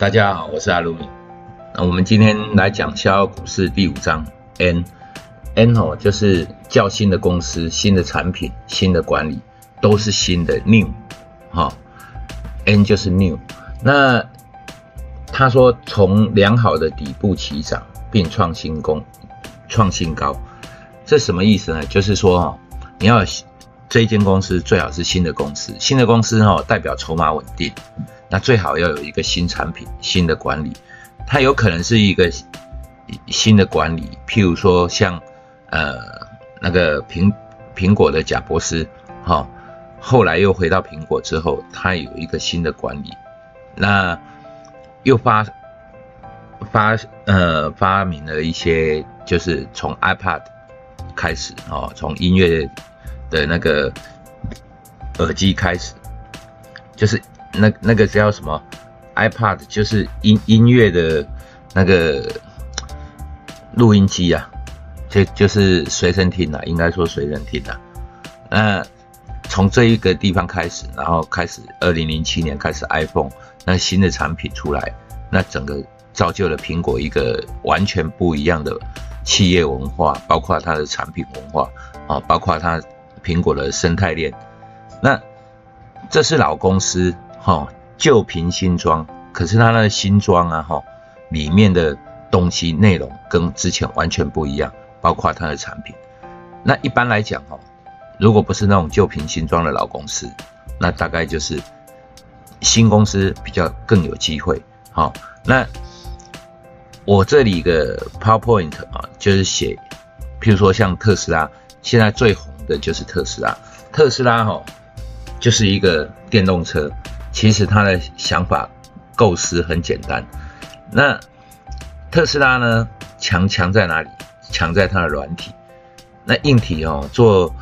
大家好，我是阿鲁米。那我们今天来讲《逍遥股市》第五章 N N 哦，就是较新的公司、新的产品、新的管理，都是新的 New 哈。N 就是 New。那他说从良好的底部起涨，并创新高，创新高，这什么意思呢？就是说哈，你要这一间公司最好是新的公司，新的公司哈代表筹码稳定。那最好要有一个新产品、新的管理，它有可能是一个新的管理，譬如说像呃那个苹苹果的贾博士，哈，后来又回到苹果之后，他有一个新的管理，那又发发呃发明了一些，就是从 iPad 开始哦，从音乐的那个耳机开始，就是。那那个叫什么？iPad 就是音音乐的那个录音机啊，就就是随身听啊，应该说随身听啊。那从这一个地方开始，然后开始，二零零七年开始 iPhone 那新的产品出来，那整个造就了苹果一个完全不一样的企业文化，包括它的产品文化啊，包括它苹果的生态链。那这是老公司。哈，旧瓶新装，可是它那个新装啊，哈，里面的东西内容跟之前完全不一样，包括它的产品。那一般来讲，哈，如果不是那种旧瓶新装的老公司，那大概就是新公司比较更有机会。好，那我这里的 PowerPoint 啊，就是写，譬如说像特斯拉，现在最红的就是特斯拉。特斯拉哈，就是一个电动车。其实他的想法构思很简单，那特斯拉呢强强在哪里？强在它的软体。那硬体哦，做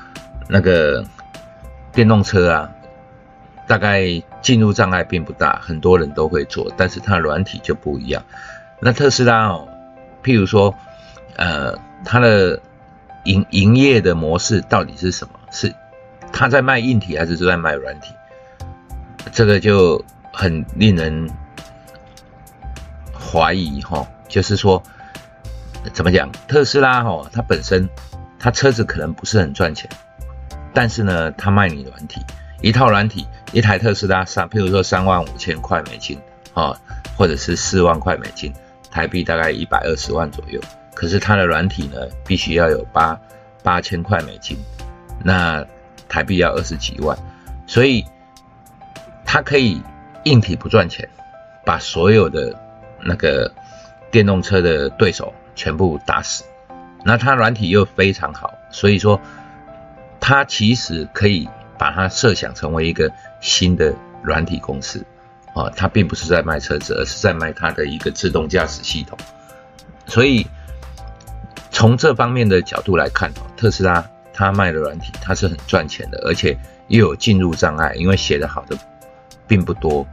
那个电动车啊，大概进入障碍并不大，很多人都会做。但是它的软体就不一样。那特斯拉哦，譬如说，呃，它的营营业的模式到底是什么？是他在卖硬体，还是在卖软体？这个就很令人怀疑哈，就是说怎么讲，特斯拉哈，它本身它车子可能不是很赚钱，但是呢，它卖你软体，一套软体，一台特斯拉三，譬如说三万五千块美金啊，或者是四万块美金，台币大概一百二十万左右，可是它的软体呢，必须要有八八千块美金，那台币要二十几万，所以。它可以硬体不赚钱，把所有的那个电动车的对手全部打死。那它软体又非常好，所以说它其实可以把它设想成为一个新的软体公司啊。它并不是在卖车子，而是在卖它的一个自动驾驶系统。所以从这方面的角度来看，特斯拉它卖的软体它是很赚钱的，而且又有进入障碍，因为写的好的。并不多，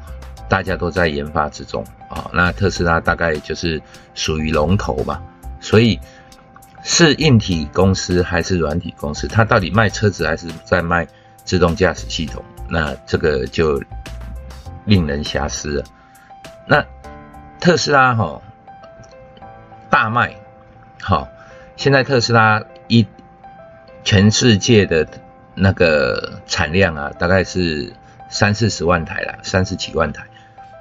大家都在研发之中啊。那特斯拉大概就是属于龙头嘛，所以是硬体公司还是软体公司？它到底卖车子还是在卖自动驾驶系统？那这个就令人遐思了。那特斯拉哈大卖，好，现在特斯拉一全世界的那个产量啊，大概是。三四十万台了，三十几万台。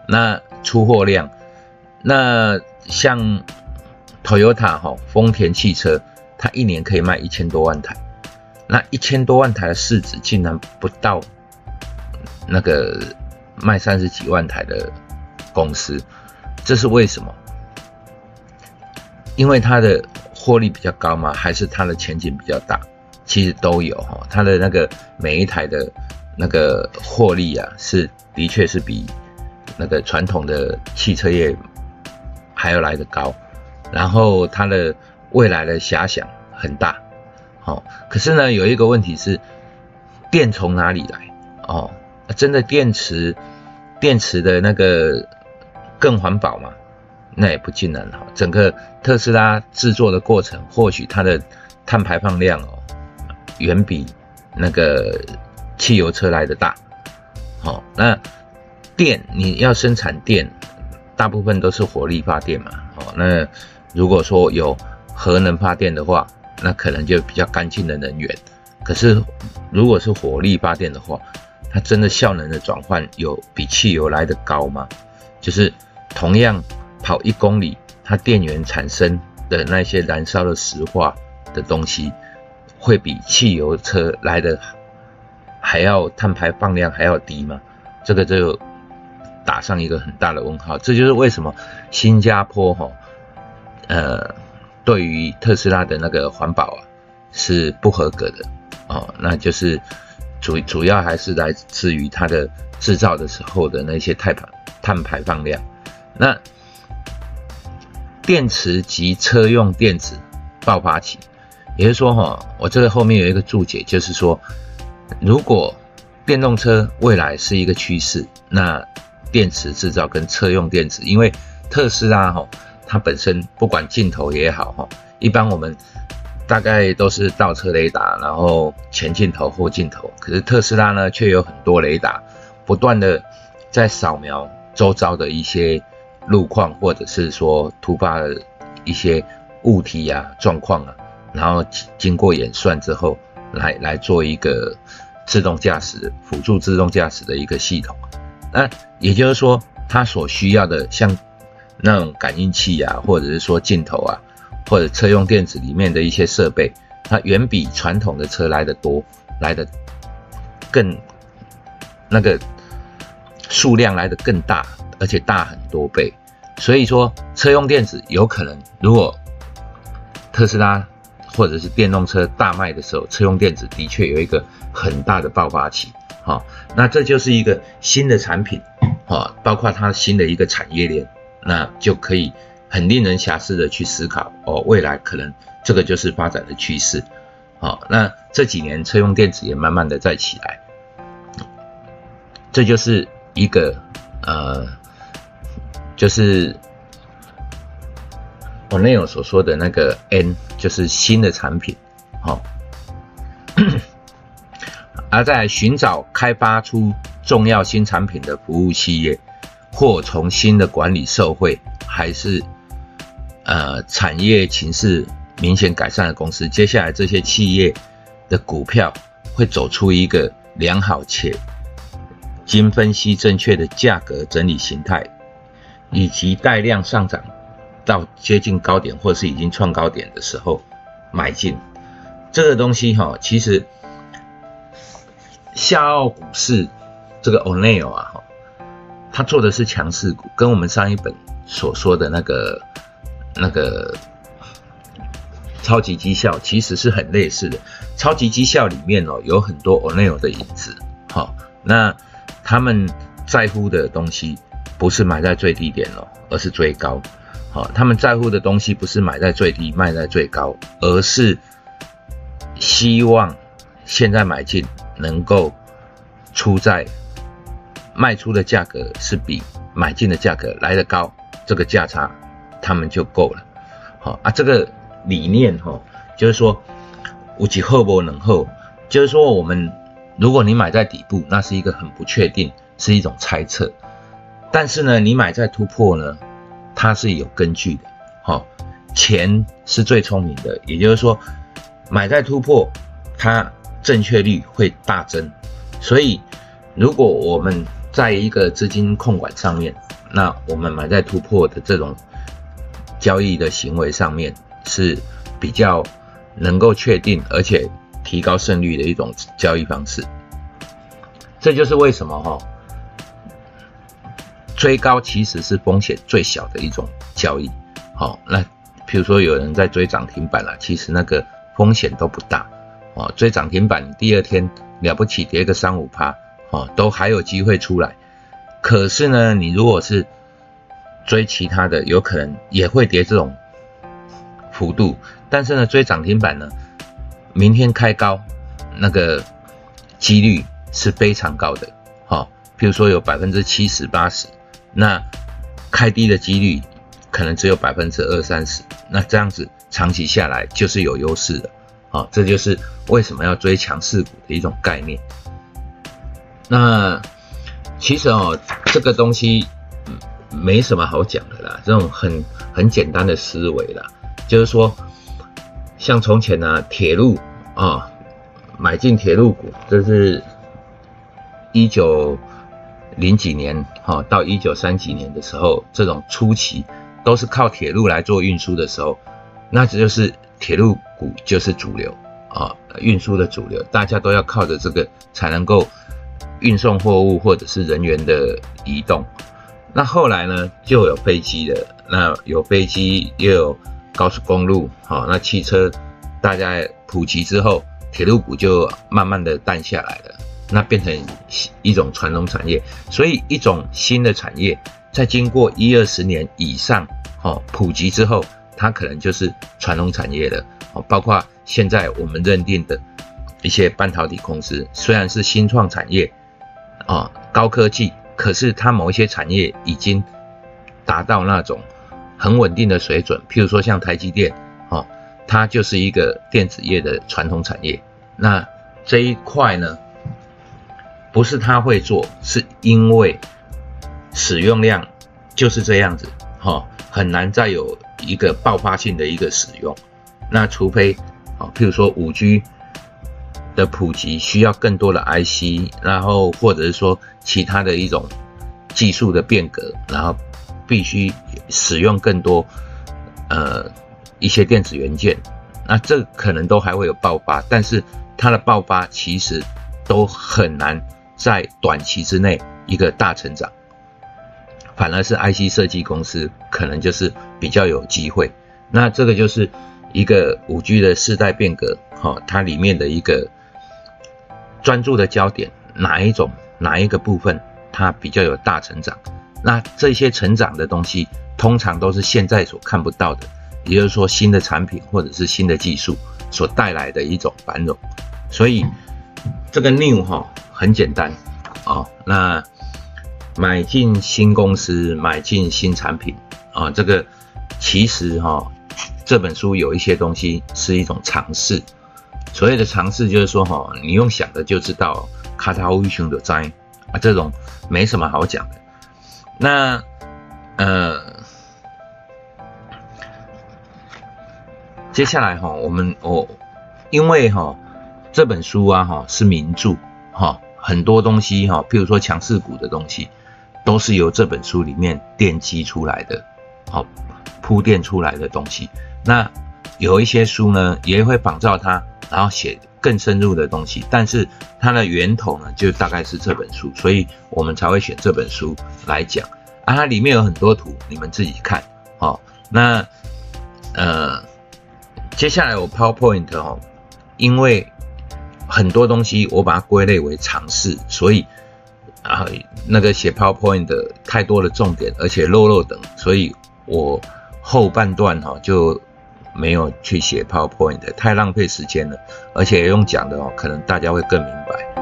那出货量，那像 Toyota 哈，丰田汽车，它一年可以卖一千多万台。那一千多万台的市值，竟然不到那个卖三十几万台的公司，这是为什么？因为它的获利比较高吗？还是它的前景比较大？其实都有哈，它的那个每一台的。那个获利啊，是的确是比那个传统的汽车业还要来得高，然后它的未来的遐想很大，哦，可是呢，有一个问题是，电从哪里来？哦，真的电池，电池的那个更环保吗？那也不尽然哈。整个特斯拉制作的过程，或许它的碳排放量哦，远比那个。汽油车来的大，好，那电你要生产电，大部分都是火力发电嘛，哦，那如果说有核能发电的话，那可能就比较干净的能源。可是如果是火力发电的话，它真的效能的转换有比汽油来的高吗？就是同样跑一公里，它电源产生的那些燃烧的石化的东西，会比汽油车来的还要碳排放量还要低吗？这个就。打上一个很大的问号，这就是为什么新加坡哈，呃，对于特斯拉的那个环保啊是不合格的哦，那就是主主要还是来自于它的制造的时候的那些碳排碳排放量。那电池及车用电子爆发期，也就是说哈，我这个后面有一个注解，就是说如果电动车未来是一个趋势，那电池制造跟车用电池，因为特斯拉哈，它本身不管镜头也好哈，一般我们大概都是倒车雷达，然后前镜头、后镜头，可是特斯拉呢却有很多雷达，不断的在扫描周遭的一些路况，或者是说突发的一些物体啊、状况啊，然后经过演算之后，来来做一个自动驾驶、辅助自动驾驶的一个系统。那也就是说，它所需要的像那种感应器啊，或者是说镜头啊，或者车用电子里面的一些设备，它远比传统的车来的多，来的更那个数量来的更大，而且大很多倍。所以说，车用电子有可能，如果特斯拉或者是电动车大卖的时候，车用电子的确有一个很大的爆发期。好，那这就是一个新的产品，啊，包括它新的一个产业链，那就可以很令人遐思的去思考哦，未来可能这个就是发展的趋势，好，那这几年车用电子也慢慢的在起来，这就是一个呃，就是我内容所说的那个 N，就是新的产品，好。而 在寻找开发出重要新产品的服务企业，或从新的管理社会，还是呃产业情势明显改善的公司，接下来这些企业的股票会走出一个良好且经分析正确的价格整理形态，以及带量上涨到接近高点或是已经创高点的时候买进。这个东西哈，其实。夏奥股市这个 O'Neil 啊，哈，他做的是强势股，跟我们上一本所说的那个那个超级绩效其实是很类似的。超级绩效里面哦，有很多 O'Neil 的影子，好，那他们在乎的东西不是买在最低点哦，而是追高，好，他们在乎的东西不是买在最低卖在最高，而是希望现在买进。能够出在卖出的价格是比买进的价格来的高，这个价差他们就够了。好啊，这个理念哈，就是说无极后波能后，就是说我们如果你买在底部，那是一个很不确定，是一种猜测。但是呢，你买在突破呢，它是有根据的。好，钱是最聪明的，也就是说买在突破，它。正确率会大增，所以如果我们在一个资金控管上面，那我们买在突破的这种交易的行为上面是比较能够确定而且提高胜率的一种交易方式。这就是为什么哈，追高其实是风险最小的一种交易。好，那比如说有人在追涨停板了，其实那个风险都不大。哦，追涨停板第二天了不起跌个三五趴，哦，都还有机会出来。可是呢，你如果是追其他的，有可能也会跌这种幅度。但是呢，追涨停板呢，明天开高那个几率是非常高的。好，譬如说有百分之七十八十，那开低的几率可能只有百分之二三十。那这样子长期下来就是有优势的。好，这就是为什么要追强势股的一种概念。那其实哦，这个东西没什么好讲的啦，这种很很简单的思维啦，就是说，像从前呢，铁路啊，买进铁路股，这是一九零几年哈到一九三几年的时候，这种初期都是靠铁路来做运输的时候，那这就是铁路股就是主流啊，运输的主流，大家都要靠着这个才能够运送货物或者是人员的移动。那后来呢，就有飞机了。那有飞机，又有高速公路，好，那汽车大家普及之后，铁路股就慢慢的淡下来了。那变成一种传统产业。所以一种新的产业，在经过一二十年以上，哦，普及之后，它可能就是传统产业了。哦，包括现在我们认定的一些半导体公司，虽然是新创产业，啊，高科技。可是它某一些产业已经达到那种很稳定的水准，譬如说像台积电，哦，它就是一个电子业的传统产业。那这一块呢，不是它会做，是因为使用量就是这样子，哈，很难再有一个爆发性的一个使用。那除非，哦，譬如说五 G。的普及需要更多的 IC，然后或者是说其他的一种技术的变革，然后必须使用更多呃一些电子元件，那这可能都还会有爆发，但是它的爆发其实都很难在短期之内一个大成长，反而是 IC 设计公司可能就是比较有机会。那这个就是一个五 G 的世代变革，哈，它里面的一个。专注的焦点哪一种哪一个部分它比较有大成长？那这些成长的东西通常都是现在所看不到的，也就是说新的产品或者是新的技术所带来的一种繁荣。所以这个 new 哈很简单啊，那买进新公司买进新产品啊，这个其实哈这本书有一些东西是一种尝试。所谓的尝试就是说，哈，你用想的就知道，卡塔乌熊的灾啊，这种没什么好讲的。那，呃，接下来哈，我们我因为哈这本书啊哈是名著哈，很多东西哈，譬如说强势股的东西，都是由这本书里面奠基出来的，好铺垫出来的东西。那有一些书呢，也会仿照它。然后写更深入的东西，但是它的源头呢，就大概是这本书，所以我们才会选这本书来讲啊。它里面有很多图，你们自己看。好，那呃，接下来我 PowerPoint 哦，因为很多东西我把它归类为尝试，所以啊，那个写 PowerPoint 的太多的重点，而且漏漏等，所以我后半段哈就。没有去写 PowerPoint，太浪费时间了，而且用讲的哦，可能大家会更明白。